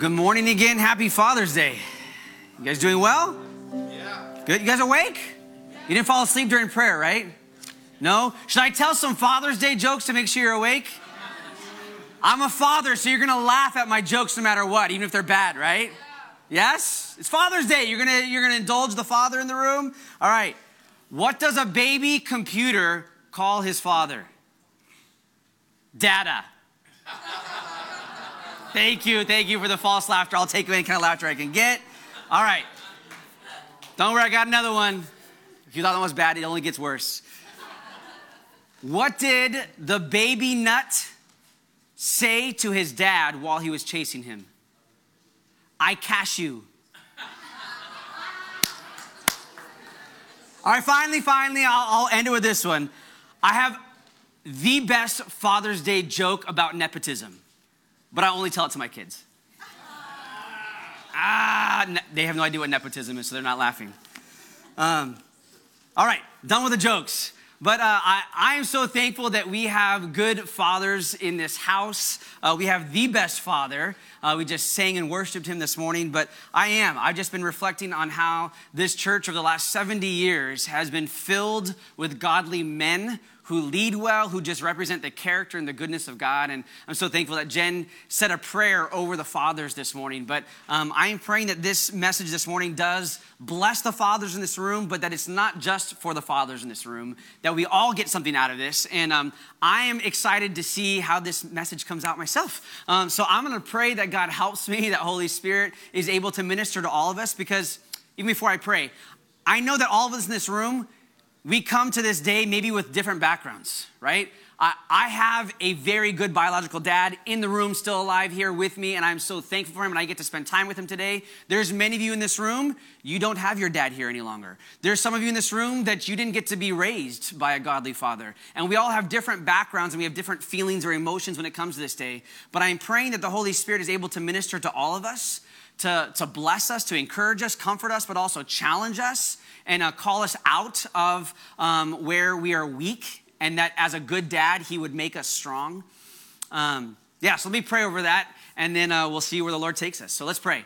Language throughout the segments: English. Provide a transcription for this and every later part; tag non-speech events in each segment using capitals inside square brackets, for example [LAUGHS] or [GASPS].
good morning again. Happy Father's Day. You guys doing well? Yeah. Good. You guys awake? You didn't fall asleep during prayer, right? No? Should I tell some Father's Day jokes to make sure you're awake? I'm a father, so you're gonna laugh at my jokes no matter what, even if they're bad, right? Yes? It's Father's Day. You're gonna you're gonna indulge the father in the room? All right. What does a baby computer call his father? Dada. [LAUGHS] Thank you, thank you for the false laughter. I'll take any kind of laughter I can get. All right. Don't worry, I got another one. If you thought that was bad, it only gets worse. What did the baby nut say to his dad while he was chasing him? I cash you. All right, finally, finally, I'll, I'll end it with this one. I have the best Father's Day joke about nepotism but I only tell it to my kids. ah, they have no idea what nepotism is, so they're not laughing. Um, all right, done with the jokes. But uh, I, I, am so thankful that we have good fathers in this house. Uh, we have the best father. Uh, we just sang and worshiped him this morning, but I am. I've just been reflecting on how this church over the last 70 years has been filled with godly men who lead well, who just represent the character and the goodness of God. And I'm so thankful that Jen said a prayer over the fathers this morning. But um, I am praying that this message this morning does bless the fathers in this room, but that it's not just for the fathers in this room, that we all get something out of this. And um, I am excited to see how this message comes out myself. Um, so I'm going to pray that God helps me, that Holy Spirit is able to minister to all of us, because even before I pray, I know that all of us in this room, we come to this day maybe with different backgrounds, right? I, I, have a very good biological dad in the room, still alive here with me, and I'm so thankful for him, and I get to spend time with him today. There's many of you in this room, you don't have your dad here any longer. There's some of you in this room that you didn't get to be raised by a godly father. And we all have different backgrounds and we have different feelings or emotions when it comes to this day. But I'm praying that the Holy Spirit is able to minister to all of us, to, to bless us, to encourage us, comfort us, but also challenge us and uh, call us out of um, where we are weak, and that as a good dad, he would make us strong. Um, yeah, so let me pray over that, and then uh, we'll see where the Lord takes us. So let's pray.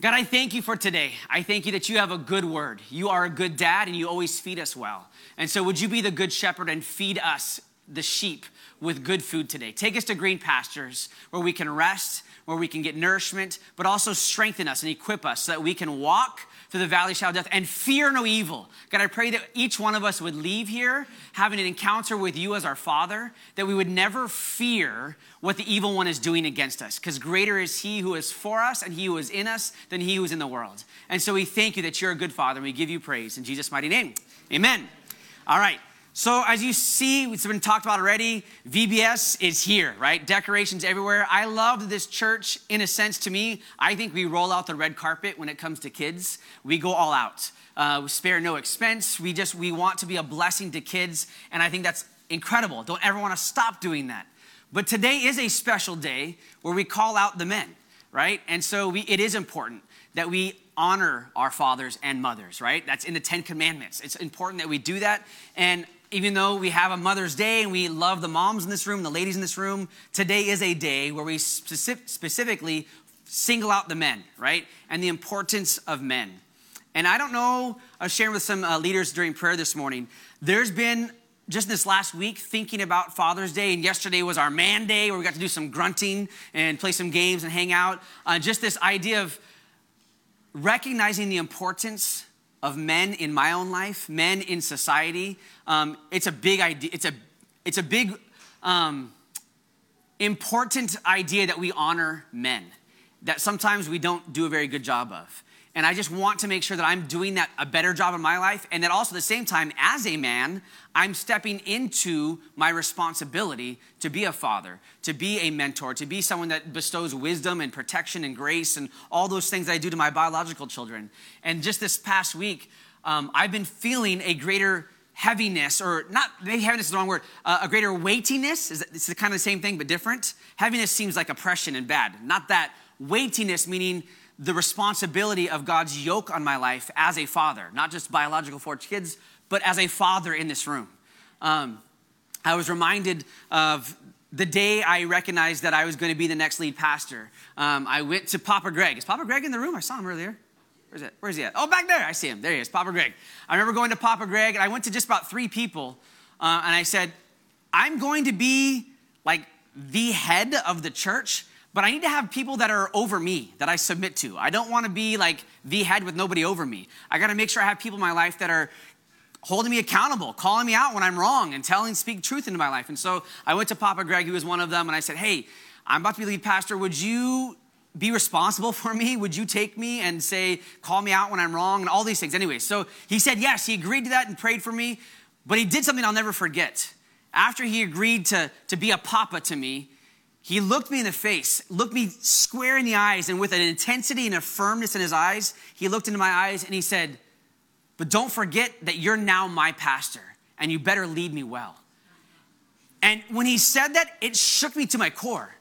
God, I thank you for today. I thank you that you have a good word. You are a good dad, and you always feed us well. And so, would you be the good shepherd and feed us, the sheep, with good food today? Take us to green pastures where we can rest, where we can get nourishment, but also strengthen us and equip us so that we can walk through the valley of shadow death and fear no evil. God, I pray that each one of us would leave here having an encounter with you as our Father, that we would never fear what the evil one is doing against us, because greater is he who is for us and he who is in us than he who is in the world. And so we thank you that you're a good Father, and we give you praise. In Jesus' mighty name, amen. All right. So, as you see, it's been talked about already. VBS is here, right? Decorations everywhere. I love this church, in a sense, to me. I think we roll out the red carpet when it comes to kids. We go all out. Uh, we spare no expense. We just, we want to be a blessing to kids. And I think that's incredible. Don't ever want to stop doing that. But today is a special day where we call out the men, right? And so we, it is important that we honor our fathers and mothers, right? That's in the Ten Commandments. It's important that we do that. And even though we have a Mother's Day and we love the moms in this room, the ladies in this room, today is a day where we specifically single out the men, right? And the importance of men. And I don't know, I was sharing with some uh, leaders during prayer this morning. There's been just this last week thinking about Father's Day, and yesterday was our man day where we got to do some grunting and play some games and hang out. Uh, just this idea of recognizing the importance of men in my own life, men in society. Um, it's a big idea. It's a it's a big um, important idea that we honor men. That sometimes we don't do a very good job of. And I just want to make sure that I'm doing that a better job in my life. And that also at the same time, as a man, I'm stepping into my responsibility to be a father, to be a mentor, to be someone that bestows wisdom and protection and grace and all those things that I do to my biological children. And just this past week, um, I've been feeling a greater heaviness, or not maybe heaviness is the wrong word, uh, a greater weightiness. Is it's the kind of the same thing but different. Heaviness seems like oppression and bad. Not that weightiness, meaning the responsibility of God's yoke on my life as a father, not just biological four kids, but as a father in this room. Um, I was reminded of the day I recognized that I was going to be the next lead pastor, um, I went to Papa Greg. Is Papa Greg in the room? I saw him earlier. Where's it? Where's he at? Oh, back there. I see him. There he is, Papa Greg. I remember going to Papa Greg, and I went to just about three people, uh, and I said, I'm going to be like the head of the church, but I need to have people that are over me, that I submit to. I don't want to be like the head with nobody over me. I got to make sure I have people in my life that are holding me accountable, calling me out when I'm wrong, and telling, speak truth into my life. And so I went to Papa Greg, who was one of them, and I said, Hey, I'm about to be lead pastor. Would you be responsible for me? Would you take me and say, call me out when I'm wrong and all these things? Anyway, so he said yes. He agreed to that and prayed for me, but he did something I'll never forget. After he agreed to, to be a papa to me, he looked me in the face, looked me square in the eyes, and with an intensity and a firmness in his eyes, he looked into my eyes and he said, But don't forget that you're now my pastor, and you better lead me well. And when he said that, it shook me to my core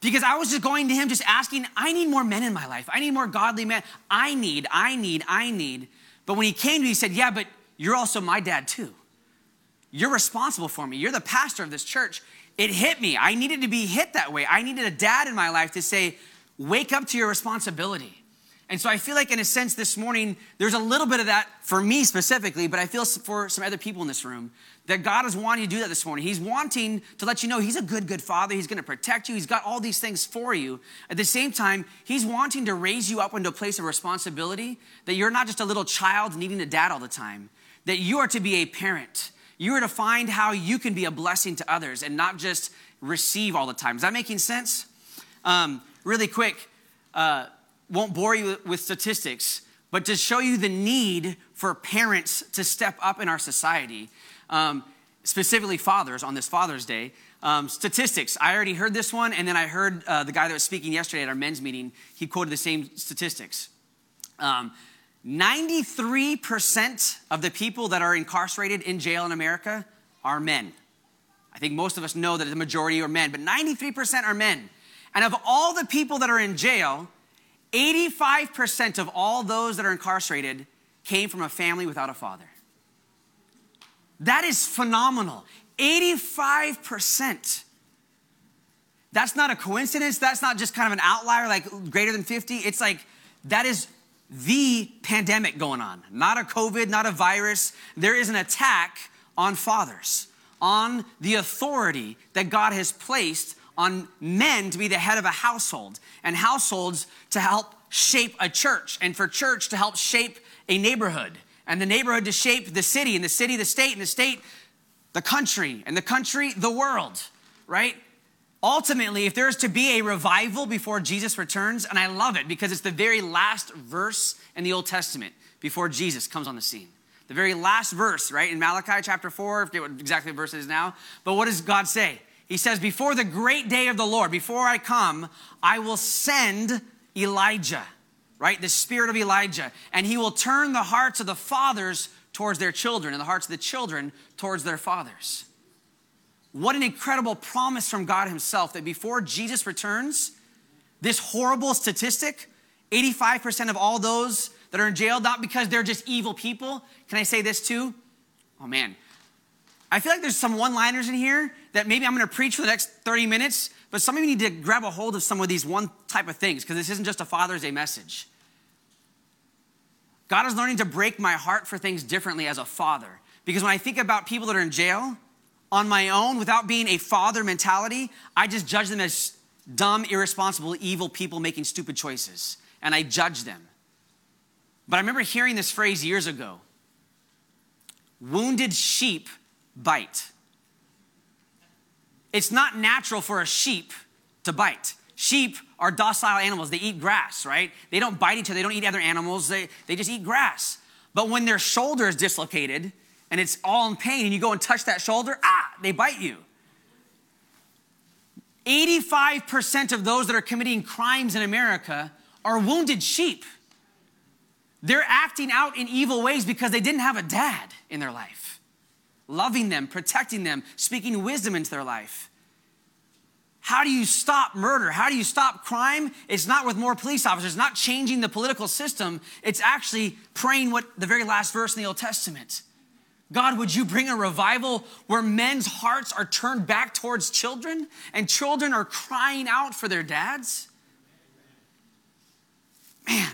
because I was just going to him, just asking, I need more men in my life. I need more godly men. I need, I need, I need. But when he came to me, he said, Yeah, but you're also my dad too. You're responsible for me. You're the pastor of this church. It hit me. I needed to be hit that way. I needed a dad in my life to say, Wake up to your responsibility. And so I feel like, in a sense, this morning, there's a little bit of that for me specifically, but I feel for some other people in this room that God is wanting to do that this morning. He's wanting to let you know He's a good, good father. He's going to protect you. He's got all these things for you. At the same time, He's wanting to raise you up into a place of responsibility that you're not just a little child needing a dad all the time, that you are to be a parent. You are to find how you can be a blessing to others and not just receive all the time. Is that making sense? Um, really quick, uh, won't bore you with statistics, but to show you the need for parents to step up in our society um, specifically fathers on this Father's Day. Um, statistics. I already heard this one, and then I heard uh, the guy that was speaking yesterday at our men's meeting. He quoted the same statistics. Um, 93% of the people that are incarcerated in jail in America are men. I think most of us know that the majority are men, but 93% are men. And of all the people that are in jail, 85% of all those that are incarcerated came from a family without a father. That is phenomenal. 85%. That's not a coincidence. That's not just kind of an outlier, like greater than 50. It's like that is the pandemic going on, not a COVID, not a virus. There is an attack on fathers, on the authority that God has placed on men to be the head of a household, and households to help shape a church, and for church to help shape a neighborhood and the neighborhood to shape the city, and the city, the state, and the state, the country, and the country, the world, right? Ultimately, if there's to be a revival before Jesus returns, and I love it because it's the very last verse in the Old Testament before Jesus comes on the scene. The very last verse, right, in Malachi chapter 4, I forget what exactly the verse is now. But what does God say? He says, Before the great day of the Lord, before I come, I will send Elijah right? The spirit of Elijah. And he will turn the hearts of the fathers towards their children and the hearts of the children towards their fathers. What an incredible promise from God Himself that before Jesus returns, this horrible statistic 85% of all those that are in jail, not because they're just evil people. Can I say this too? Oh man. I feel like there's some one liners in here that maybe I'm gonna preach for the next 30 minutes, but some of you need to grab a hold of some of these one type of things because this isn't just a Father's Day message. God is learning to break my heart for things differently as a father. Because when I think about people that are in jail on my own without being a father mentality, I just judge them as dumb, irresponsible, evil people making stupid choices. And I judge them. But I remember hearing this phrase years ago wounded sheep bite. It's not natural for a sheep to bite. Sheep are docile animals. They eat grass, right? They don't bite each other. They don't eat other animals. They, they just eat grass. But when their shoulder is dislocated and it's all in pain and you go and touch that shoulder, ah, they bite you. 85% of those that are committing crimes in America are wounded sheep. They're acting out in evil ways because they didn't have a dad in their life, loving them, protecting them, speaking wisdom into their life. How do you stop murder? How do you stop crime? It's not with more police officers, not changing the political system. It's actually praying what the very last verse in the Old Testament. God, would you bring a revival where men's hearts are turned back towards children and children are crying out for their dads? Man,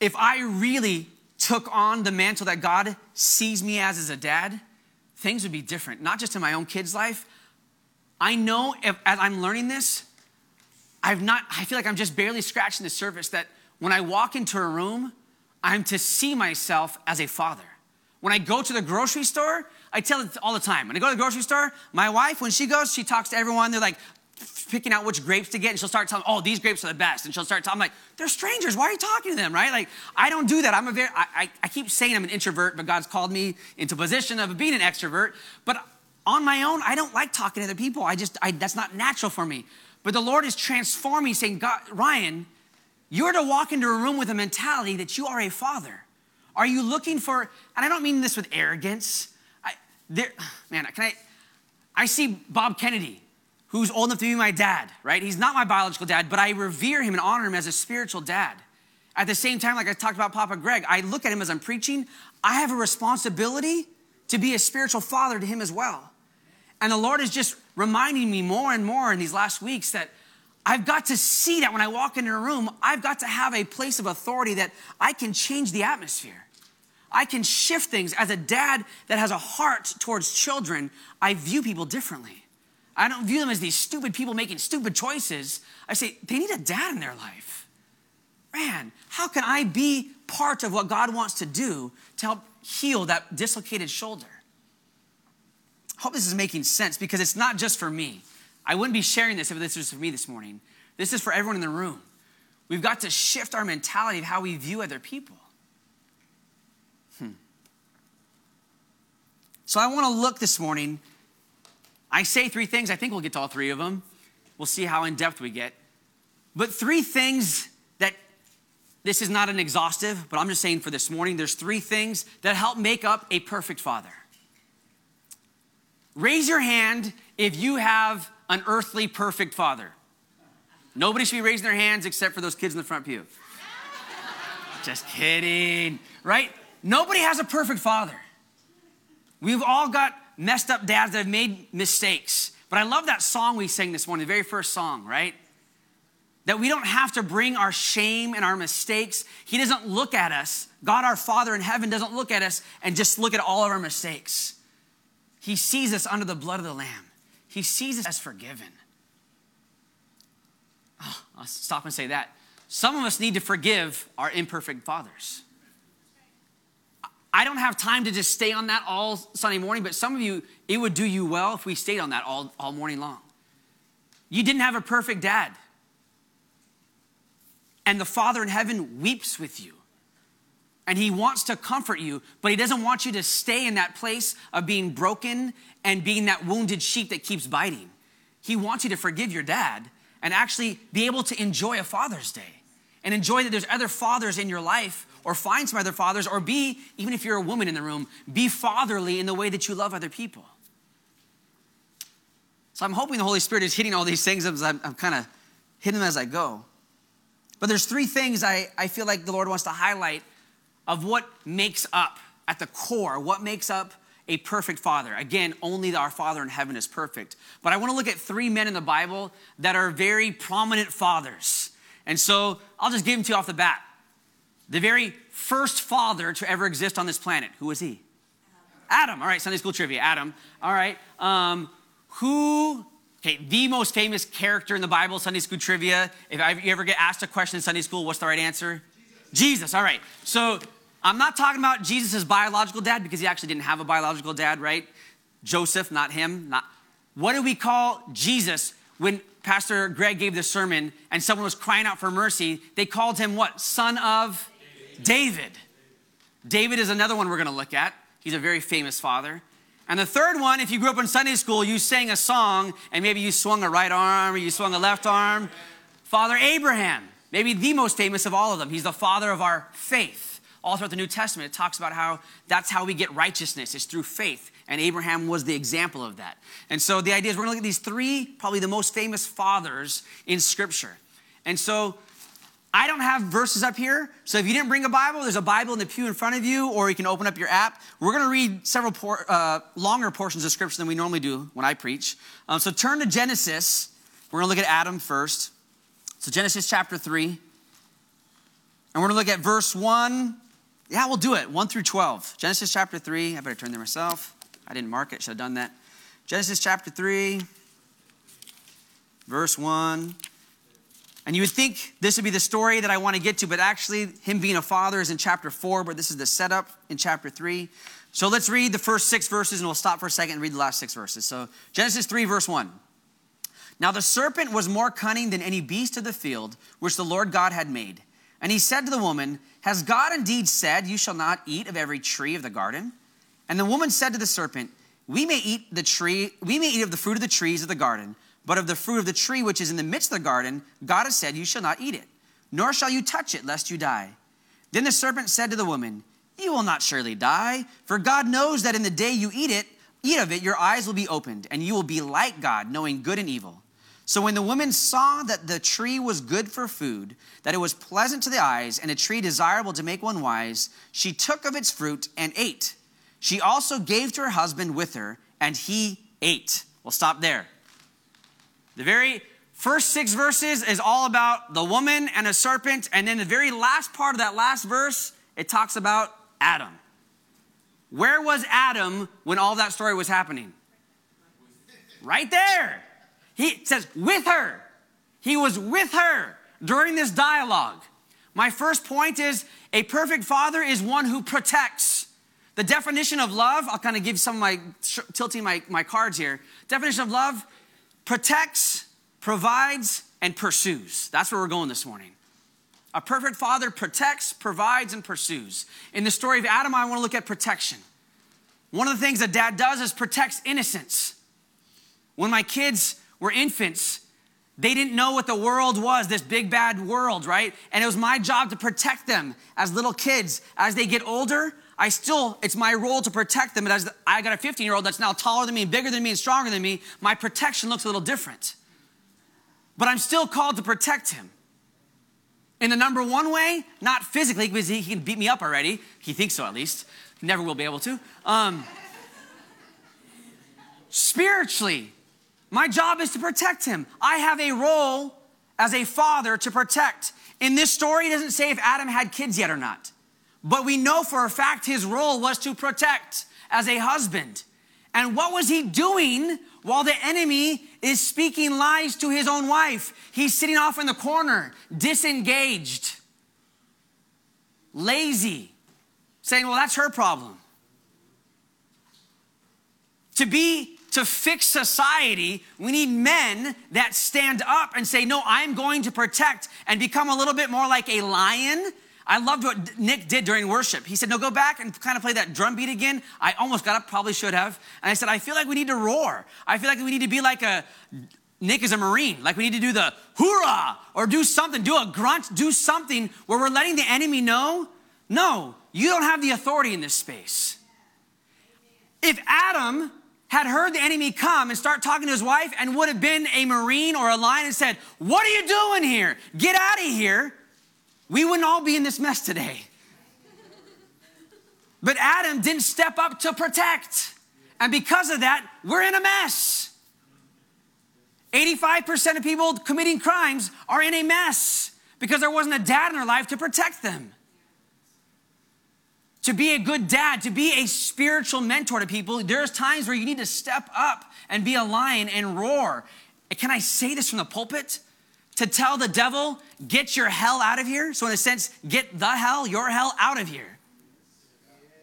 if I really took on the mantle that God sees me as as a dad, things would be different, not just in my own kid's life. I know if, as I'm learning this, I've not, I feel like I'm just barely scratching the surface that when I walk into a room, I'm to see myself as a father. When I go to the grocery store, I tell it all the time. When I go to the grocery store, my wife, when she goes, she talks to everyone. They're like picking out which grapes to get, and she'll start telling, "Oh, these grapes are the best." And she'll start telling, "I'm like, they're strangers. Why are you talking to them?" Right? Like, I don't do that. I'm a very, I, I, I keep saying I'm an introvert, but God's called me into a position of being an extrovert. But on my own, I don't like talking to other people. I just, I, that's not natural for me. But the Lord is transforming, saying, God, Ryan, you're to walk into a room with a mentality that you are a father. Are you looking for, and I don't mean this with arrogance. I, there, man, can I, I see Bob Kennedy, who's old enough to be my dad, right? He's not my biological dad, but I revere him and honor him as a spiritual dad. At the same time, like I talked about Papa Greg, I look at him as I'm preaching. I have a responsibility to be a spiritual father to him as well. And the Lord is just reminding me more and more in these last weeks that I've got to see that when I walk into a room, I've got to have a place of authority that I can change the atmosphere. I can shift things. As a dad that has a heart towards children, I view people differently. I don't view them as these stupid people making stupid choices. I say, they need a dad in their life. Man, how can I be part of what God wants to do to help heal that dislocated shoulder? I hope this is making sense because it's not just for me. I wouldn't be sharing this if this was for me this morning. This is for everyone in the room. We've got to shift our mentality of how we view other people. Hmm. So I want to look this morning. I say three things. I think we'll get to all three of them. We'll see how in depth we get. But three things that this is not an exhaustive, but I'm just saying for this morning, there's three things that help make up a perfect father. Raise your hand if you have an earthly perfect father. Nobody should be raising their hands except for those kids in the front pew. Just kidding, right? Nobody has a perfect father. We've all got messed up dads that have made mistakes. But I love that song we sang this morning, the very first song, right? That we don't have to bring our shame and our mistakes. He doesn't look at us. God, our Father in heaven, doesn't look at us and just look at all of our mistakes. He sees us under the blood of the Lamb. He sees us as forgiven. Oh, I'll stop and say that. Some of us need to forgive our imperfect fathers. I don't have time to just stay on that all Sunday morning, but some of you, it would do you well if we stayed on that all, all morning long. You didn't have a perfect dad. And the Father in heaven weeps with you. And he wants to comfort you, but he doesn't want you to stay in that place of being broken and being that wounded sheep that keeps biting. He wants you to forgive your dad and actually be able to enjoy a Father's Day and enjoy that there's other fathers in your life or find some other fathers or be, even if you're a woman in the room, be fatherly in the way that you love other people. So I'm hoping the Holy Spirit is hitting all these things as I'm, I'm kind of hitting them as I go. But there's three things I, I feel like the Lord wants to highlight of what makes up at the core, what makes up a perfect father. Again, only our Father in heaven is perfect. But I want to look at three men in the Bible that are very prominent fathers. And so I'll just give them to you off the bat. The very first father to ever exist on this planet, who was he? Adam. All right, Sunday school trivia. Adam. All right. Um, who, okay, the most famous character in the Bible, Sunday school trivia. If you ever get asked a question in Sunday school, what's the right answer? Jesus. All right. So I'm not talking about Jesus' biological dad because he actually didn't have a biological dad, right? Joseph, not him. Not. What do we call Jesus when Pastor Greg gave the sermon and someone was crying out for mercy? They called him what? Son of David. David, David is another one we're going to look at. He's a very famous father. And the third one, if you grew up in Sunday school, you sang a song and maybe you swung a right arm or you swung a left arm. Father Abraham, maybe the most famous of all of them. He's the father of our faith all throughout the New Testament, it talks about how that's how we get righteousness is through faith. And Abraham was the example of that. And so the idea is we're gonna look at these three, probably the most famous fathers in Scripture. And so I don't have verses up here, so if you didn't bring a Bible, there's a Bible in the pew in front of you, or you can open up your app. We're going to read several por- uh, longer portions of scripture than we normally do when I preach. Um, so turn to Genesis. We're going to look at Adam first. So Genesis chapter 3. And we're going to look at verse 1. Yeah, we'll do it. 1 through 12. Genesis chapter 3. I better turn there myself. I didn't mark it, should have done that. Genesis chapter 3, verse 1. And you would think this would be the story that I want to get to, but actually, him being a father is in chapter four, but this is the setup in chapter three. So let's read the first six verses and we'll stop for a second and read the last six verses. So, Genesis 3, verse 1. Now the serpent was more cunning than any beast of the field which the Lord God had made. And he said to the woman, Has God indeed said, You shall not eat of every tree of the garden? And the woman said to the serpent, We may eat the tree, we may eat of the fruit of the trees of the garden. But of the fruit of the tree which is in the midst of the garden, God has said, You shall not eat it, nor shall you touch it, lest you die. Then the serpent said to the woman, You will not surely die, for God knows that in the day you eat it, eat of it, your eyes will be opened, and you will be like God, knowing good and evil. So when the woman saw that the tree was good for food, that it was pleasant to the eyes, and a tree desirable to make one wise, she took of its fruit and ate. She also gave to her husband with her, and he ate. We'll stop there. The very first six verses is all about the woman and a serpent. And then the very last part of that last verse, it talks about Adam. Where was Adam when all that story was happening? Right there. He says, with her. He was with her during this dialogue. My first point is a perfect father is one who protects. The definition of love, I'll kind of give some of my, tilting my, my cards here. Definition of love protects, provides, and pursues. That's where we're going this morning. A perfect father protects, provides, and pursues. In the story of Adam, I want to look at protection. One of the things that dad does is protects innocence. When my kids were infants, they didn't know what the world was, this big bad world, right? And it was my job to protect them as little kids. As they get older, I still, it's my role to protect them. And as I got a 15 year old that's now taller than me, bigger than me, and stronger than me, my protection looks a little different. But I'm still called to protect him. In the number one way, not physically, because he can beat me up already. He thinks so, at least. Never will be able to. Um, spiritually, my job is to protect him. I have a role as a father to protect. In this story, it doesn't say if Adam had kids yet or not. But we know for a fact his role was to protect as a husband. And what was he doing while the enemy is speaking lies to his own wife? He's sitting off in the corner, disengaged, lazy, saying, Well, that's her problem. To be to fix society, we need men that stand up and say, No, I'm going to protect and become a little bit more like a lion I loved what Nick did during worship. He said, No, go back and kind of play that drum beat again. I almost got up, probably should have. And I said, I feel like we need to roar. I feel like we need to be like a, Nick is a Marine. Like we need to do the hoorah or do something, do a grunt, do something where we're letting the enemy know, no, you don't have the authority in this space. If Adam had heard the enemy come and start talking to his wife and would have been a Marine or a lion and said, What are you doing here? Get out of here we wouldn't all be in this mess today. But Adam didn't step up to protect. And because of that, we're in a mess. 85% of people committing crimes are in a mess because there wasn't a dad in their life to protect them. To be a good dad, to be a spiritual mentor to people, there's times where you need to step up and be a lion and roar. Can I say this from the pulpit? to tell the devil, get your hell out of here. So, in a sense, get the hell, your hell out of here.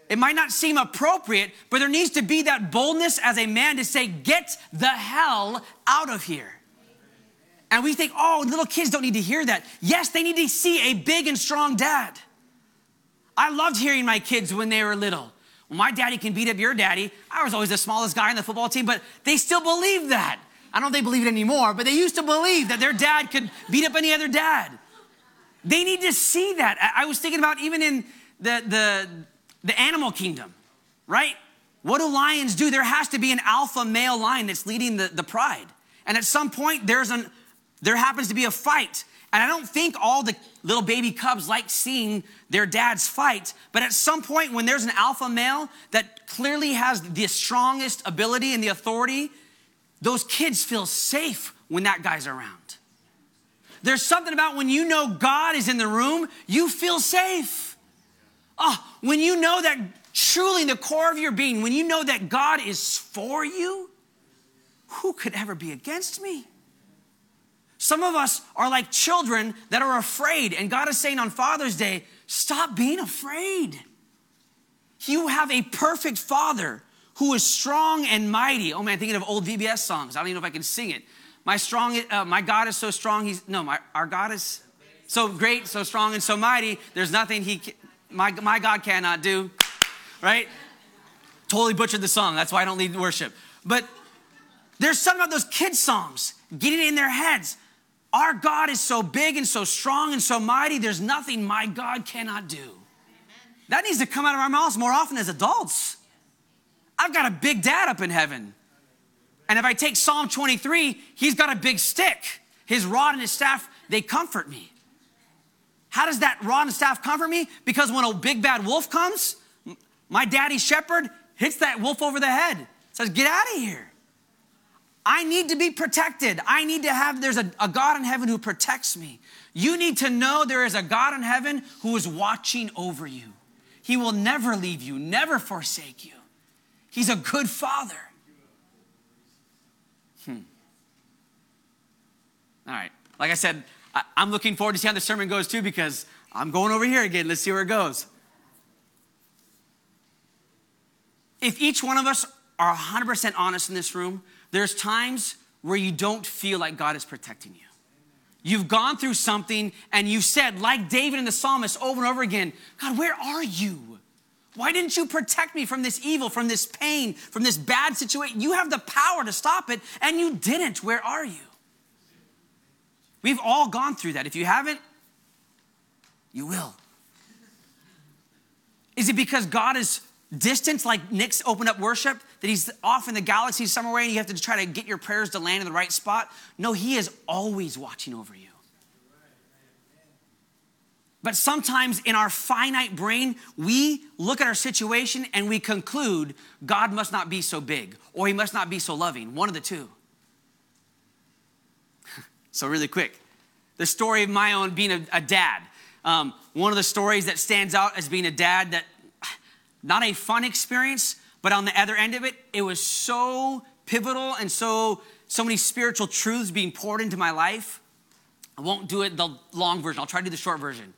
It might not seem appropriate, but there needs to be that boldness as a man to say, get the hell out of here. And we think, oh, little kids don't need to hear that. Yes, they need to see a big and strong dad. I loved hearing my kids when they were little. Well, my daddy can beat up your daddy. I was always the smallest guy on the football team, but they still believe that. I don't know if they believe it anymore, but they used to believe that their dad could beat up any other dad. They need to see that. I was thinking about even in the, the, the animal kingdom, right? What do lions do? There has to be an alpha male lion that's leading the, the pride. And at some point, there's an there happens to be a fight. And I don't think all the little baby cubs like seeing their dads fight, but at some point when there's an alpha male that clearly has the strongest ability and the authority, those kids feel safe when that guy's around. There's something about when you know God is in the room, you feel safe. Oh, when you know that truly in the core of your being, when you know that God is for you, who could ever be against me? Some of us are like children that are afraid, and God is saying on Father's Day, stop being afraid. You have a perfect Father who is strong and mighty. Oh man, thinking of old VBS songs. I don't even know if I can sing it. My strong, uh, my God is so strong. He's no, my our God is so great, so strong, and so mighty. There's nothing he, my my God cannot do. Right? Totally butchered the song. That's why I don't lead worship. But there's something about those kids' songs getting in their heads. Our God is so big and so strong and so mighty, there's nothing my God cannot do. That needs to come out of our mouths more often as adults. I've got a big dad up in heaven. And if I take Psalm 23, he's got a big stick. His rod and his staff, they comfort me. How does that rod and staff comfort me? Because when a big bad wolf comes, my daddy shepherd hits that wolf over the head, says, Get out of here. I need to be protected. I need to have, there's a, a, God in heaven who protects me. You need to know there is a God in heaven who is watching over you. He will never leave you, never forsake you. He's a good father. Hmm. All right. Like I said, I, I'm looking forward to see how the sermon goes too because I'm going over here again. Let's see where it goes. If each one of us are 100% honest in this room, there's times where you don't feel like God is protecting you. You've gone through something and you've said, like David and the psalmist over and over again, God, where are you? Why didn't you protect me from this evil, from this pain, from this bad situation? You have the power to stop it and you didn't. Where are you? We've all gone through that. If you haven't, you will. Is it because God is distance, like Nick's opened up worship, that he's off in the galaxy somewhere and you have to try to get your prayers to land in the right spot. No, he is always watching over you. But sometimes in our finite brain, we look at our situation and we conclude God must not be so big or he must not be so loving. One of the two. [LAUGHS] so, really quick, the story of my own being a, a dad. Um, one of the stories that stands out as being a dad that [SIGHS] not a fun experience, but on the other end of it, it was so pivotal and so so many spiritual truths being poured into my life. I won't do it the long version. I'll try to do the short version.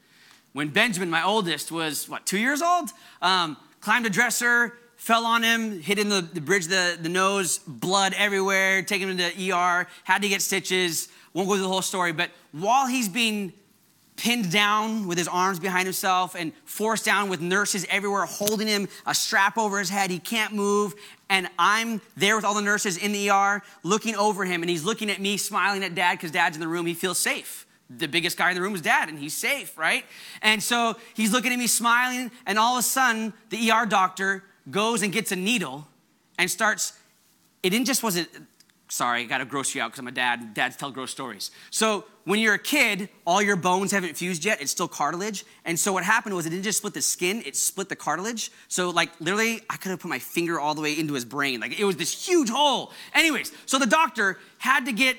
When Benjamin, my oldest, was what two years old, um, climbed a dresser, fell on him, hit in the, the bridge the, the nose, blood everywhere, taken him to the ER, had to get stitches. Won't go through the whole story, but while he's being pinned down with his arms behind himself and forced down with nurses everywhere holding him a strap over his head. He can't move. And I'm there with all the nurses in the ER looking over him. And he's looking at me, smiling at dad because dad's in the room. He feels safe. The biggest guy in the room is dad, and he's safe, right? And so he's looking at me, smiling. And all of a sudden, the ER doctor goes and gets a needle and starts. It didn't just was it Sorry, I got to gross you out because I'm a dad. Dads tell gross stories. So when you're a kid, all your bones haven't fused yet. It's still cartilage. And so what happened was it didn't just split the skin, it split the cartilage. So like literally, I could have put my finger all the way into his brain. Like it was this huge hole. Anyways, so the doctor had to get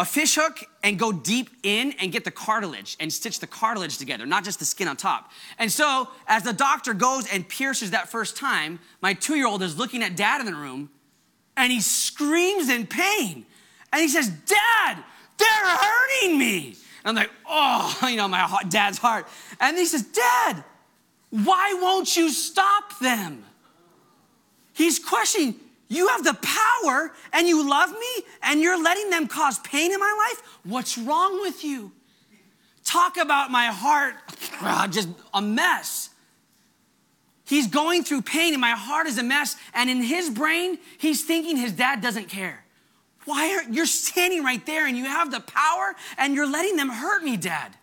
a fish hook and go deep in and get the cartilage and stitch the cartilage together, not just the skin on top. And so, as the doctor goes and pierces that first time, my two year old is looking at dad in the room and he screams in pain. And he says, Dad, they're hurting me. And I'm like, oh, [LAUGHS] you know, my dad's heart. And he says, Dad, why won't you stop them? He's questioning, you have the power and you love me and you're letting them cause pain in my life? What's wrong with you? Talk about my heart, [LAUGHS] just a mess. He's going through pain and my heart is a mess. And in his brain, he's thinking his dad doesn't care. Why are you're standing right there and you have the power and you're letting them hurt me, dad?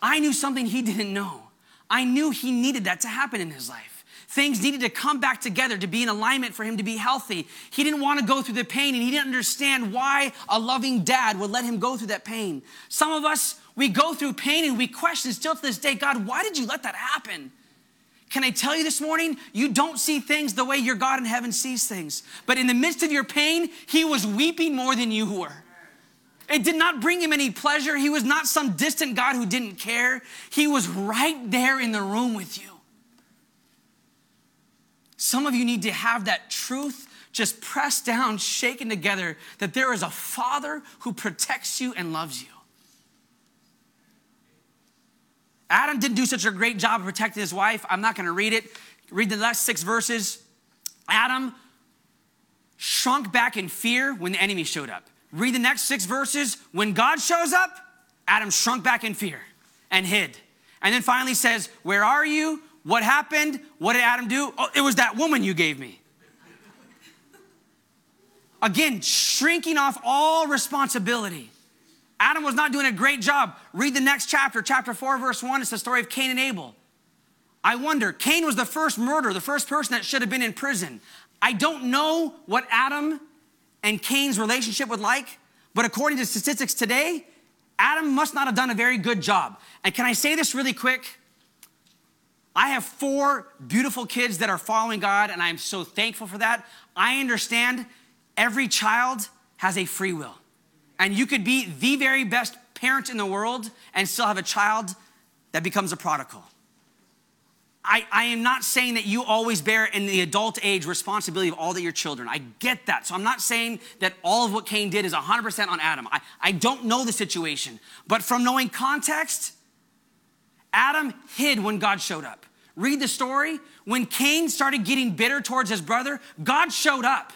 I knew something he didn't know. I knew he needed that to happen in his life Things needed to come back together to be in alignment for him to be healthy. He didn't want to go through the pain and he didn't understand why a loving dad would let him go through that pain. Some of us, we go through pain and we question still to this day, God, why did you let that happen? Can I tell you this morning, you don't see things the way your God in heaven sees things. But in the midst of your pain, he was weeping more than you were. It did not bring him any pleasure. He was not some distant God who didn't care. He was right there in the room with you. Some of you need to have that truth just pressed down, shaken together, that there is a Father who protects you and loves you. Adam didn't do such a great job of protecting his wife. I'm not going to read it. Read the last six verses. Adam shrunk back in fear when the enemy showed up. Read the next six verses. When God shows up, Adam shrunk back in fear and hid. And then finally says, Where are you? What happened? What did Adam do? Oh, it was that woman you gave me. Again, shrinking off all responsibility. Adam was not doing a great job. Read the next chapter, chapter 4, verse 1. It's the story of Cain and Abel. I wonder, Cain was the first murderer, the first person that should have been in prison. I don't know what Adam and Cain's relationship was like, but according to statistics today, Adam must not have done a very good job. And can I say this really quick? I have four beautiful kids that are following God, and I'm so thankful for that. I understand every child has a free will. And you could be the very best parent in the world and still have a child that becomes a prodigal. I, I, am not saying that you always bear in the adult age responsibility of all that your children. I get that. So I'm not saying that all of what Cain did is 100% on Adam. I, I don't know the situation. But from knowing context, Adam hid when God showed up. Read the story. When Cain started getting bitter towards his brother, God showed up.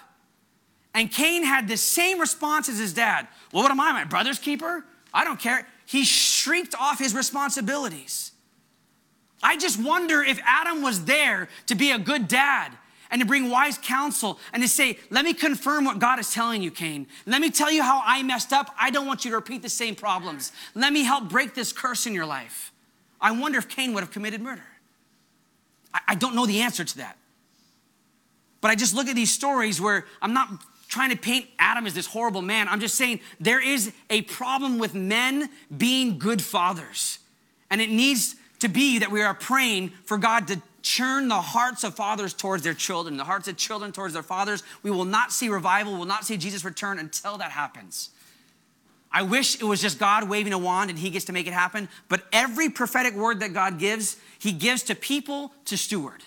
And Cain had the same response as his dad. Well, what am I, my brother's keeper? I don't care. He shrieked off his responsibilities. I just wonder if Adam was there to be a good dad and to bring wise counsel and to say, Let me confirm what God is telling you, Cain. Let me tell you how I messed up. I don't want you to repeat the same problems. Let me help break this curse in your life. I wonder if Cain would have committed murder. I, don't know the answer to that. But I just look at these stories where I'm not trying to paint Adam as this horrible man. I'm just saying there is a problem with men being good fathers. And it needs to be that we are praying for God to churn the hearts of fathers towards their children, the hearts of children towards their fathers. We will not see revival, we will not see Jesus return until that happens. I wish it was just God waving a wand and he gets to make it happen. But every prophetic word that God gives, he gives to people to steward,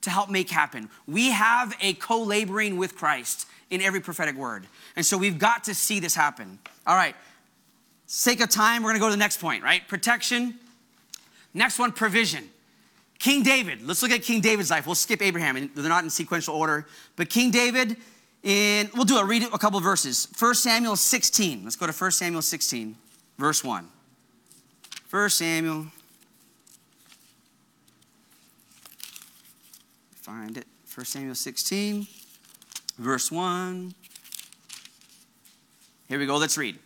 to help make happen. We have a co laboring with Christ in every prophetic word. And so we've got to see this happen. All right, sake of time, we're gonna go to the next point, right? Protection. Next one, provision. King David, let's look at King David's life. We'll skip Abraham, they're not in sequential order. But King David, in, we'll do a read a couple verses. 1 Samuel 16. Let's go to 1 Samuel 16, verse 1. 1 Samuel. Find it. 1 Samuel 16 verse 1. Here we go, let's read.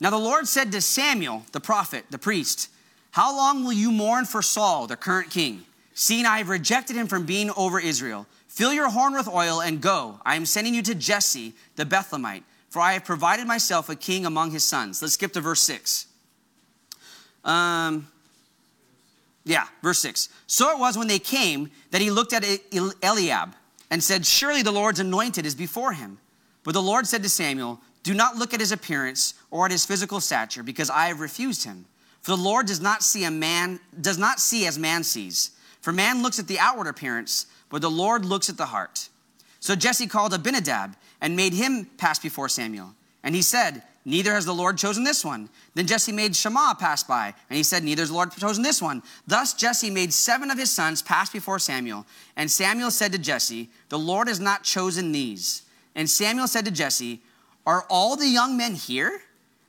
Now the Lord said to Samuel, the prophet, the priest, How long will you mourn for Saul, the current king, seeing I have rejected him from being over Israel? Fill your horn with oil and go. I am sending you to Jesse, the Bethlehemite, for I have provided myself a king among his sons. Let's skip to verse 6. Um, yeah, verse 6. So it was when they came that he looked at Eliab and said, Surely the Lord's anointed is before him. But the Lord said to Samuel, Do not look at his appearance or at his physical stature, because I have refused him. For the Lord does not see a man, does not see as man sees. For man looks at the outward appearance, but the Lord looks at the heart. So Jesse called Abinadab and made him pass before Samuel. And he said, Neither has the Lord chosen this one. Then Jesse made Shammah pass by, and he said, Neither has the Lord chosen this one. Thus Jesse made seven of his sons pass before Samuel. And Samuel said to Jesse, The Lord has not chosen these. And Samuel said to Jesse, Are all the young men here?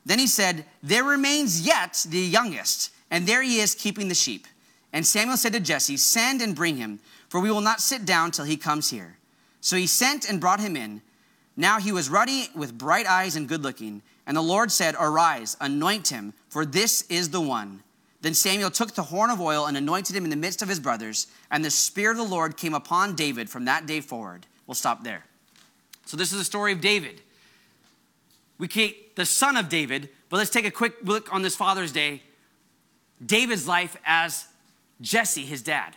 Then he said, There remains yet the youngest, and there he is keeping the sheep. And Samuel said to Jesse, Send and bring him, for we will not sit down till he comes here. So he sent and brought him in. Now he was ruddy with bright eyes and good looking. And the Lord said, Arise, anoint him, for this is the one. Then Samuel took the horn of oil and anointed him in the midst of his brothers, and the Spirit of the Lord came upon David from that day forward. We'll stop there. So, this is the story of David. We create the son of David, but let's take a quick look on this Father's Day. David's life as Jesse, his dad.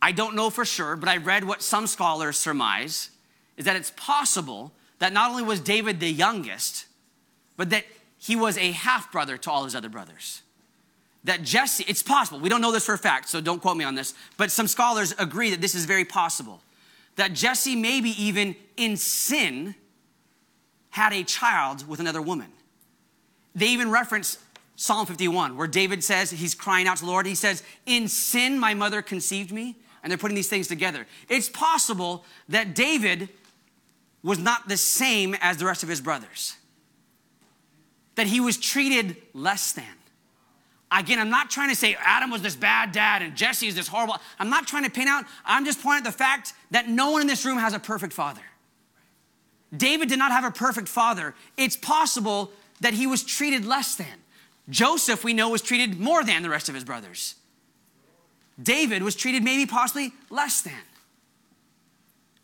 I don't know for sure, but I read what some scholars surmise is that it's possible that not only was David the youngest, but that he was a half brother to all his other brothers. That Jesse, it's possible, we don't know this for a fact, so don't quote me on this, but some scholars agree that this is very possible. That Jesse, maybe even in sin, had a child with another woman. They even reference Psalm 51, where David says, he's crying out to the Lord. He says, In sin, my mother conceived me. And they're putting these things together. It's possible that David was not the same as the rest of his brothers that he was treated less than. Again, I'm not trying to say Adam was this bad dad and Jesse is this horrible. I'm not trying to paint out, I'm just pointing at the fact that no one in this room has a perfect father. David did not have a perfect father. It's possible that he was treated less than. Joseph, we know, was treated more than the rest of his brothers. David was treated maybe possibly less than.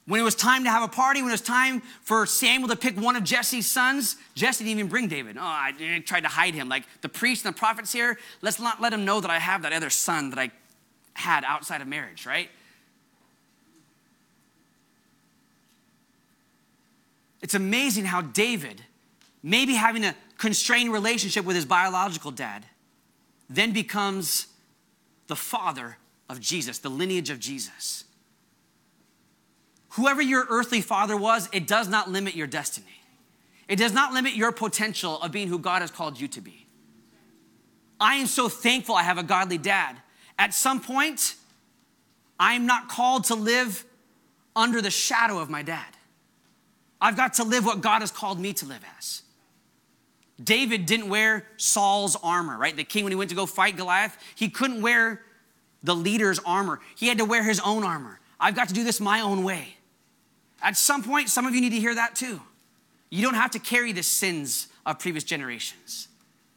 When it was time to have a party, when it was time for Samuel to pick one of Jesse's sons, Jesse didn't even bring David. Oh, I tried to hide him. Like the priests and the prophets here, let's not let him know that I have that other son that I had outside of marriage, right? It's amazing how David, maybe having a constrained relationship with his biological dad, then becomes the father of Jesus, the lineage of Jesus. Whoever your earthly father was, it does not limit your destiny. It does not limit your potential of being who God has called you to be. I am so thankful I have a godly dad. At some point, I am not called to live under the shadow of my dad. I've got to live what God has called me to live as. David didn't wear Saul's armor, right? The king, when he went to go fight Goliath, he couldn't wear the leader's armor. He had to wear his own armor. I've got to do this my own way. At some point, some of you need to hear that too. You don't have to carry the sins of previous generations.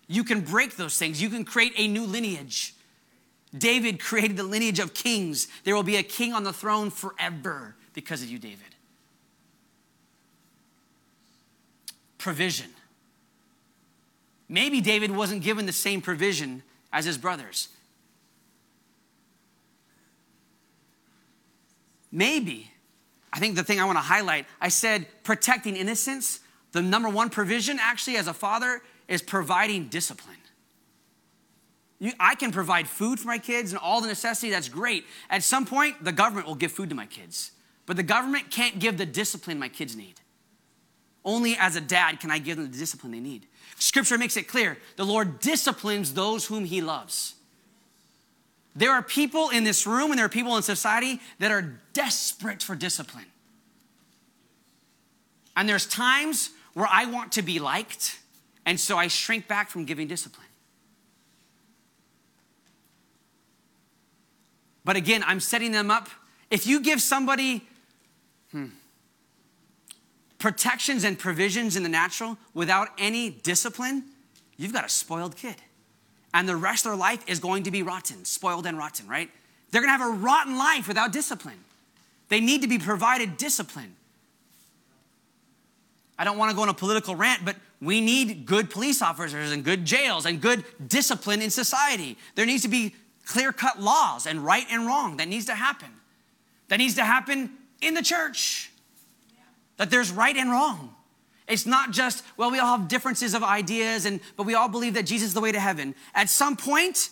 You can break those things. You can create a new lineage. David created the lineage of kings. There will be a king on the throne forever because of you, David. Provision. Maybe David wasn't given the same provision as his brothers. Maybe I think the thing I want to highlight, I said protecting innocence. The number one provision, actually, as a father, is providing discipline. You, I can provide food for my kids and all the necessity, that's great. At some point, the government will give food to my kids, but the government can't give the discipline my kids need. Only as a dad can I give them the discipline they need. Scripture makes it clear the Lord disciplines those whom he loves. There are people in this room and there are people in society that are desperate for discipline. And there's times where I want to be liked, and so I shrink back from giving discipline. But again, I'm setting them up. If you give somebody hmm, protections and provisions in the natural without any discipline, you've got a spoiled kid and the rest of their life is going to be rotten, spoiled and rotten, right? They're gonna have a rotten life without discipline. They need to be provided discipline. I don't wanna go on a political rant, but we need good police officers and good jails and good discipline in society. There needs to be clear cut laws and right and wrong. That needs to happen. That needs to happen in the church. That there's right and wrong. It's not just, well, we all have differences of ideas, and, but we all believe that Jesus is the way to heaven. At some point,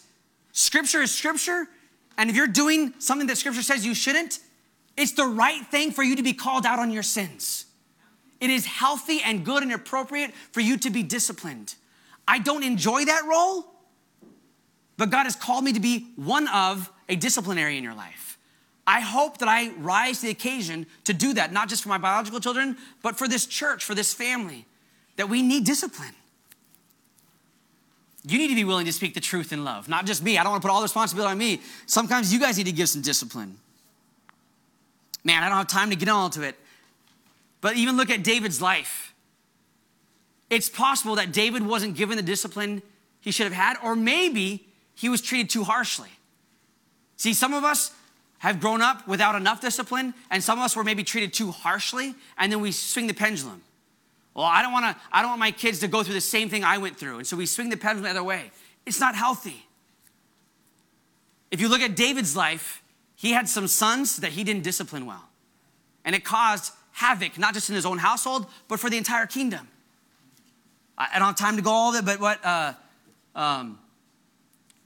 scripture is scripture, and if you're doing something that scripture says you shouldn't, it's the right thing for you to be called out on your sins. It is healthy and good and appropriate for you to be disciplined. I don't enjoy that role, but God has called me to be one of a disciplinary in your life. I hope that I rise to the occasion to do that, not just for my biological children, but for this church, for this family, that we need discipline. You need to be willing to speak the truth in love, not just me. I don't want to put all the responsibility on me. Sometimes you guys need to give some discipline. Man, I don't have time to get on to it. But even look at David's life. It's possible that David wasn't given the discipline he should have had, or maybe he was treated too harshly. See, some of us have grown up without enough discipline, and some of us were maybe treated too harshly, and then we swing the pendulum. Well, I don't want to. I don't want my kids to go through the same thing I went through, and so we swing the pendulum the other way. It's not healthy. If you look at David's life, he had some sons that he didn't discipline well, and it caused havoc not just in his own household, but for the entire kingdom. I don't have time to go all of it, but what? Uh, um,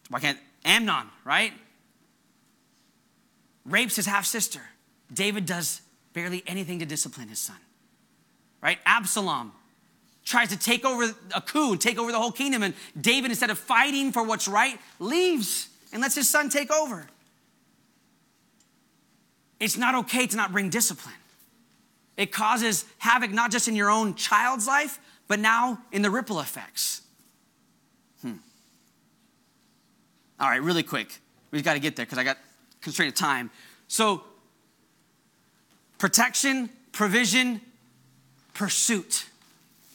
why can't Amnon? Right? Rapes his half sister. David does barely anything to discipline his son. Right? Absalom tries to take over a coup, and take over the whole kingdom, and David, instead of fighting for what's right, leaves and lets his son take over. It's not okay to not bring discipline. It causes havoc not just in your own child's life, but now in the ripple effects. Hmm. All right, really quick. We've got to get there because I got constraint of time. So, protection, provision, pursuit.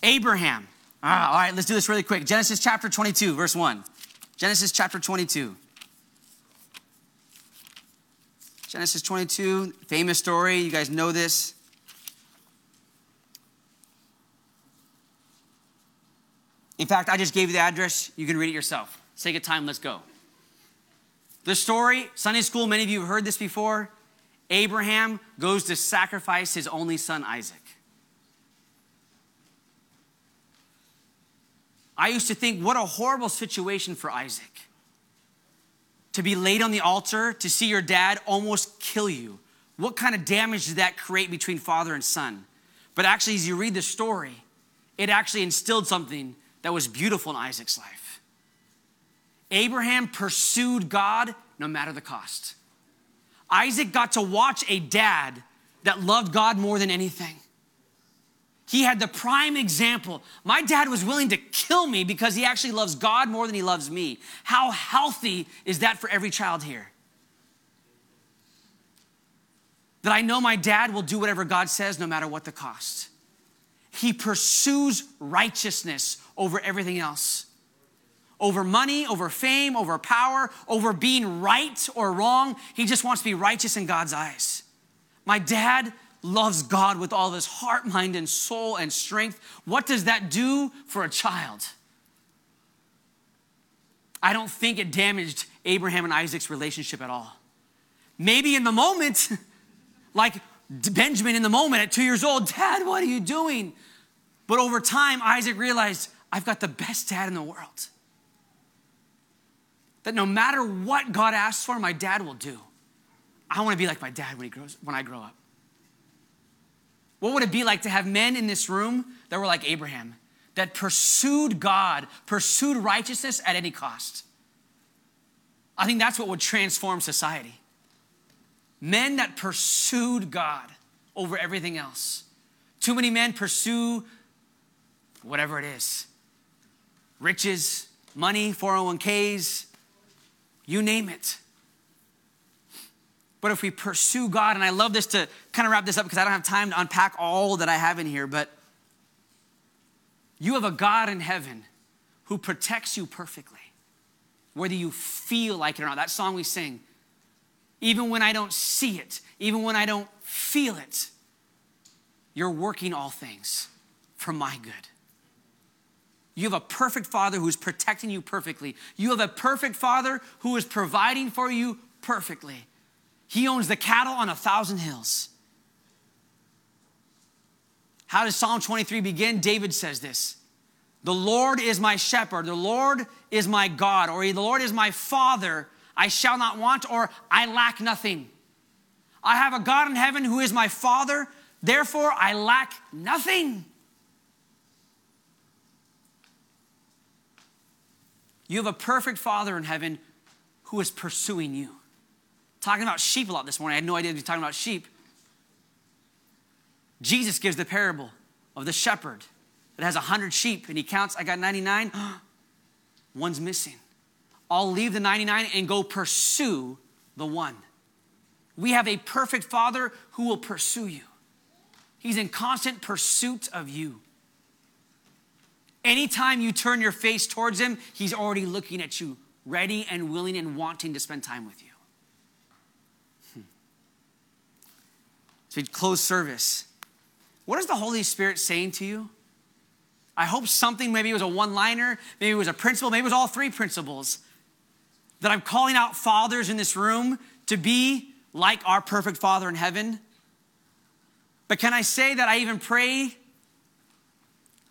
Abraham. Ah, all right, let's do this really quick. Genesis chapter 22, verse 1. Genesis chapter 22. Genesis 22, famous story. You guys know this. In fact, I just gave you the address. You can read it yourself. Take a time, let's go. The story, Sunday school, many of you have heard this before. Abraham goes to sacrifice his only son, Isaac. I used to think, what a horrible situation for Isaac. To be laid on the altar, to see your dad almost kill you. What kind of damage did that create between father and son? But actually, as you read the story, it actually instilled something that was beautiful in Isaac's life. Abraham pursued God no matter the cost. Isaac got to watch a dad that loved God more than anything. He had the prime example. My dad was willing to kill me because he actually loves God more than he loves me. How healthy is that for every child here? That I know my dad will do whatever God says no matter what the cost. He pursues righteousness over everything else over money, over fame, over power, over being right or wrong. He just wants to be righteous in God's eyes. My dad loves God with all his heart, mind, and soul and strength. What does that do for a child? I don't think it damaged Abraham and Isaac's relationship at all. Maybe in the moment, [LAUGHS] like Benjamin in the moment at two years old, Dad, what are you doing? But over time, Isaac realized, I've got the best dad in the world that no matter what God asks for, my dad will do. I want to be like my dad when he grows when I grow up. What would it be like to have men in this room that were like Abraham, that pursued God, pursued righteousness at any cost? I think that's what would transform society. Men that pursued God over everything else. Too many men pursue whatever it is riches, money, 401ks, you name it. But if we pursue God, and I love this to kind of wrap this up because I don't have time to unpack all that I have in here, but you have a God in heaven who protects you perfectly, whether you feel like it or not. That song we sing, even when I don't see it, even when I don't feel it, you're working all things for my good. You have a perfect father who is protecting you perfectly. You have a perfect father who is providing for you perfectly. He owns the cattle on a thousand hills. How does Psalm 23 begin? David says this The Lord is my shepherd, the Lord is my God, or the Lord is my father. I shall not want, or I lack nothing. I have a God in heaven who is my father, therefore I lack nothing. You have a perfect Father in heaven who is pursuing you. Talking about sheep a lot this morning. I had no idea to be talking about sheep. Jesus gives the parable of the shepherd that has 100 sheep and he counts, I got 99. [GASPS] One's missing. I'll leave the 99 and go pursue the one. We have a perfect Father who will pursue you. He's in constant pursuit of you. Anytime you turn your face towards him, he's already looking at you, ready and willing and wanting to spend time with you. Hmm. So, close service. What is the Holy Spirit saying to you? I hope something, maybe it was a one liner, maybe it was a principle, maybe it was all three principles, that I'm calling out fathers in this room to be like our perfect Father in heaven. But can I say that I even pray?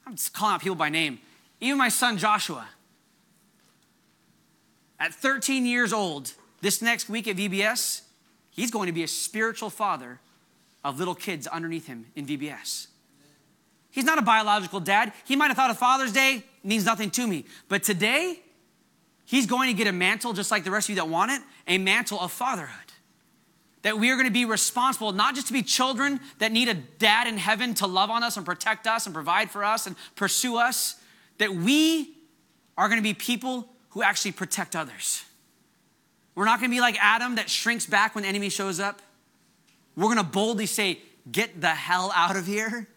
I'm just calling out people by name. Even my son Joshua. At 13 years old, this next week at VBS, he's going to be a spiritual father of little kids underneath him in VBS. He's not a biological dad. He might have thought of Father's Day means nothing to me. But today, he's going to get a mantle, just like the rest of you that want it, a mantle of fatherhood. That we are going to be responsible, not just to be children that need a dad in heaven to love on us and protect us and provide for us and pursue us, that we are going to be people who actually protect others. We're not going to be like Adam that shrinks back when enemy shows up. We're going to boldly say, Get the hell out of here.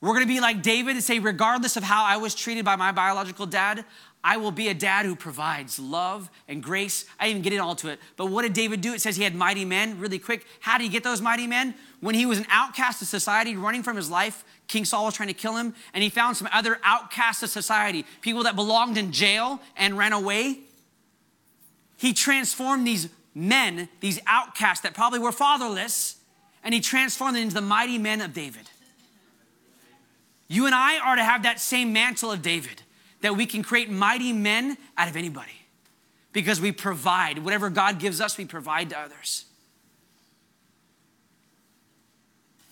We're going to be like David and say, regardless of how I was treated by my biological dad, I will be a dad who provides love and grace. I didn't get it all to it. But what did David do? It says he had mighty men. Really quick, how did he get those mighty men? When he was an outcast of society, running from his life, King Saul was trying to kill him, and he found some other outcasts of society, people that belonged in jail and ran away. He transformed these men, these outcasts that probably were fatherless, and he transformed them into the mighty men of David. You and I are to have that same mantle of David, that we can create mighty men out of anybody because we provide. Whatever God gives us, we provide to others.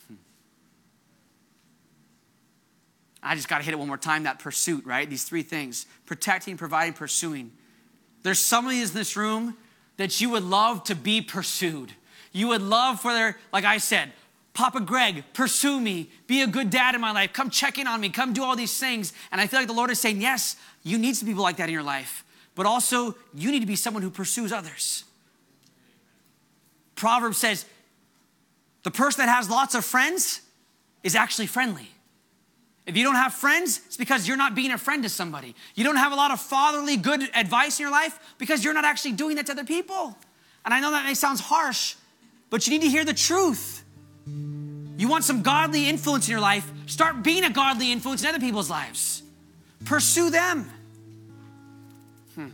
Hmm. I just got to hit it one more time that pursuit, right? These three things protecting, providing, pursuing. There's somebody in this room that you would love to be pursued. You would love for their, like I said, Papa Greg, pursue me, be a good dad in my life, come check in on me, come do all these things. And I feel like the Lord is saying, yes, you need some people like that in your life, but also you need to be someone who pursues others. Proverbs says, the person that has lots of friends is actually friendly. If you don't have friends, it's because you're not being a friend to somebody. You don't have a lot of fatherly good advice in your life because you're not actually doing that to other people. And I know that may sound harsh, but you need to hear the truth. You want some godly influence in your life? Start being a godly influence in other people's lives. Pursue them. Hmm.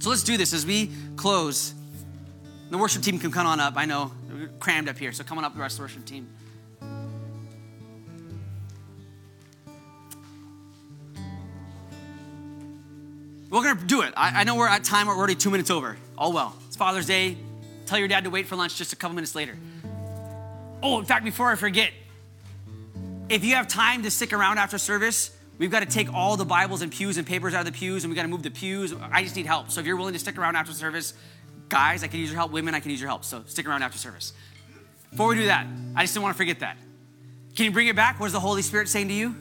So let's do this as we close. The worship team can come on up. I know we're crammed up here, so come on up, the rest of the worship team. We're gonna do it. I, I know we're at time, we're already two minutes over. All well. It's Father's Day. Tell your dad to wait for lunch just a couple minutes later. Oh, in fact, before I forget, if you have time to stick around after service, we've got to take all the Bibles and pews and papers out of the pews and we got to move the pews. I just need help. So if you're willing to stick around after service, guys, I can use your help. Women, I can use your help. So stick around after service. Before we do that, I just didn't want to forget that. Can you bring it back? What is the Holy Spirit saying to you?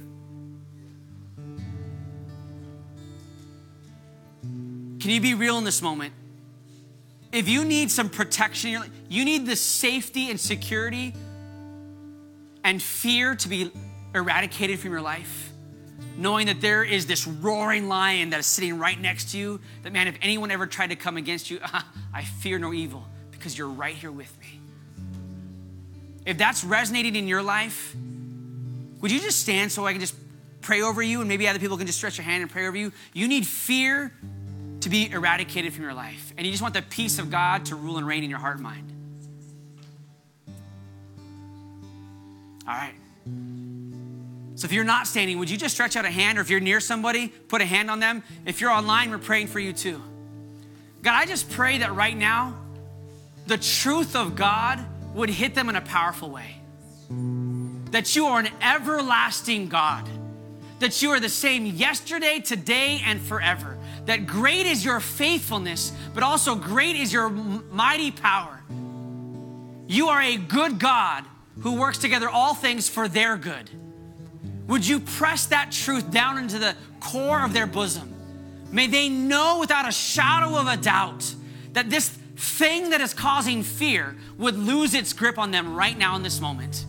Can you be real in this moment? If you need some protection, you need the safety and security and fear to be eradicated from your life, knowing that there is this roaring lion that is sitting right next to you, that man, if anyone ever tried to come against you, [LAUGHS] I fear no evil because you're right here with me. If that's resonating in your life, would you just stand so I can just pray over you and maybe other people can just stretch your hand and pray over you? You need fear to be eradicated from your life. And you just want the peace of God to rule and reign in your heart and mind. All right. So if you're not standing, would you just stretch out a hand? Or if you're near somebody, put a hand on them. If you're online, we're praying for you too. God, I just pray that right now, the truth of God would hit them in a powerful way. That you are an everlasting God. That you are the same yesterday, today, and forever that great is your faithfulness, but also great is your mighty power. You are a good God who works together all things for their good. Would you press that truth down into the core of their bosom? May they know without a shadow of a doubt that this thing that is causing fear would lose its grip on them right now in this moment.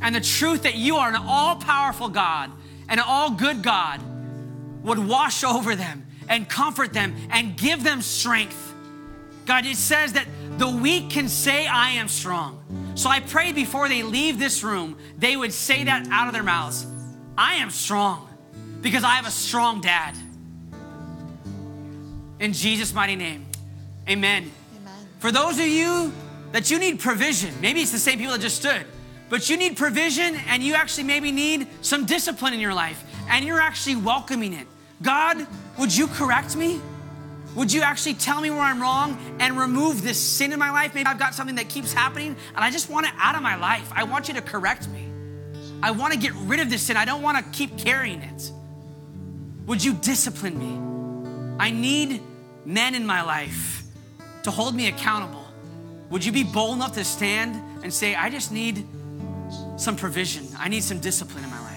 and the truth that you are an all powerful God an all good God would wash over them and comfort them and give them strength. God, it says that the weak can say, I am strong. So I pray before they leave this room, they would say that out of their mouths I am strong because I have a strong dad. In Jesus' mighty name, amen. amen. For those of you that you need provision, maybe it's the same people that just stood, but you need provision and you actually maybe need some discipline in your life and you're actually welcoming it. God, would you correct me? Would you actually tell me where I'm wrong and remove this sin in my life? Maybe I've got something that keeps happening and I just want it out of my life. I want you to correct me. I want to get rid of this sin. I don't want to keep carrying it. Would you discipline me? I need men in my life to hold me accountable. Would you be bold enough to stand and say, I just need some provision, I need some discipline in my life?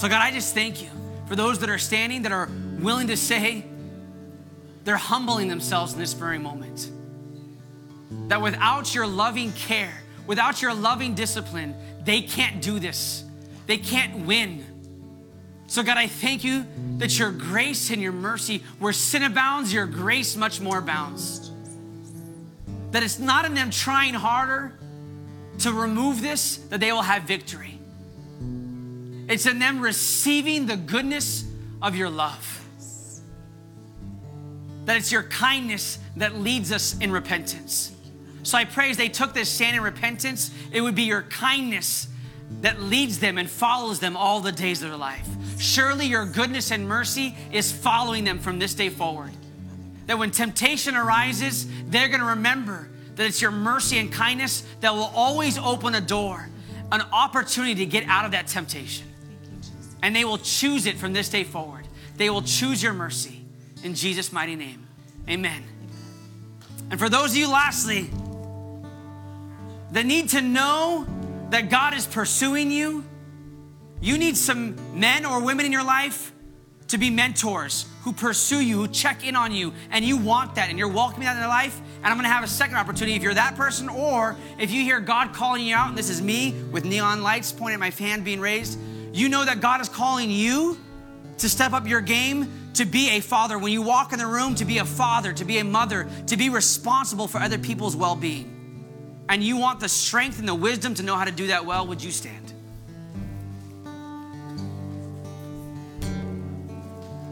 So, God, I just thank you for those that are standing, that are willing to say, they're humbling themselves in this very moment. That without your loving care, without your loving discipline, they can't do this. They can't win. So, God, I thank you that your grace and your mercy, where sin abounds, your grace much more abounds. That it's not in them trying harder to remove this that they will have victory. It's in them receiving the goodness of your love. That it's your kindness that leads us in repentance. So I pray as they took this stand in repentance, it would be your kindness that leads them and follows them all the days of their life. Surely your goodness and mercy is following them from this day forward. That when temptation arises, they're going to remember that it's your mercy and kindness that will always open a door, an opportunity to get out of that temptation. And they will choose it from this day forward. They will choose your mercy in Jesus' mighty name. Amen. And for those of you, lastly, that need to know that God is pursuing you, you need some men or women in your life to be mentors who pursue you, who check in on you, and you want that, and you're welcoming that in their life. And I'm gonna have a second opportunity if you're that person, or if you hear God calling you out, and this is me with neon lights pointing at my fan being raised, you know that God is calling you to step up your game to be a father. When you walk in the room, to be a father, to be a mother, to be responsible for other people's well being. And you want the strength and the wisdom to know how to do that well, would you stand?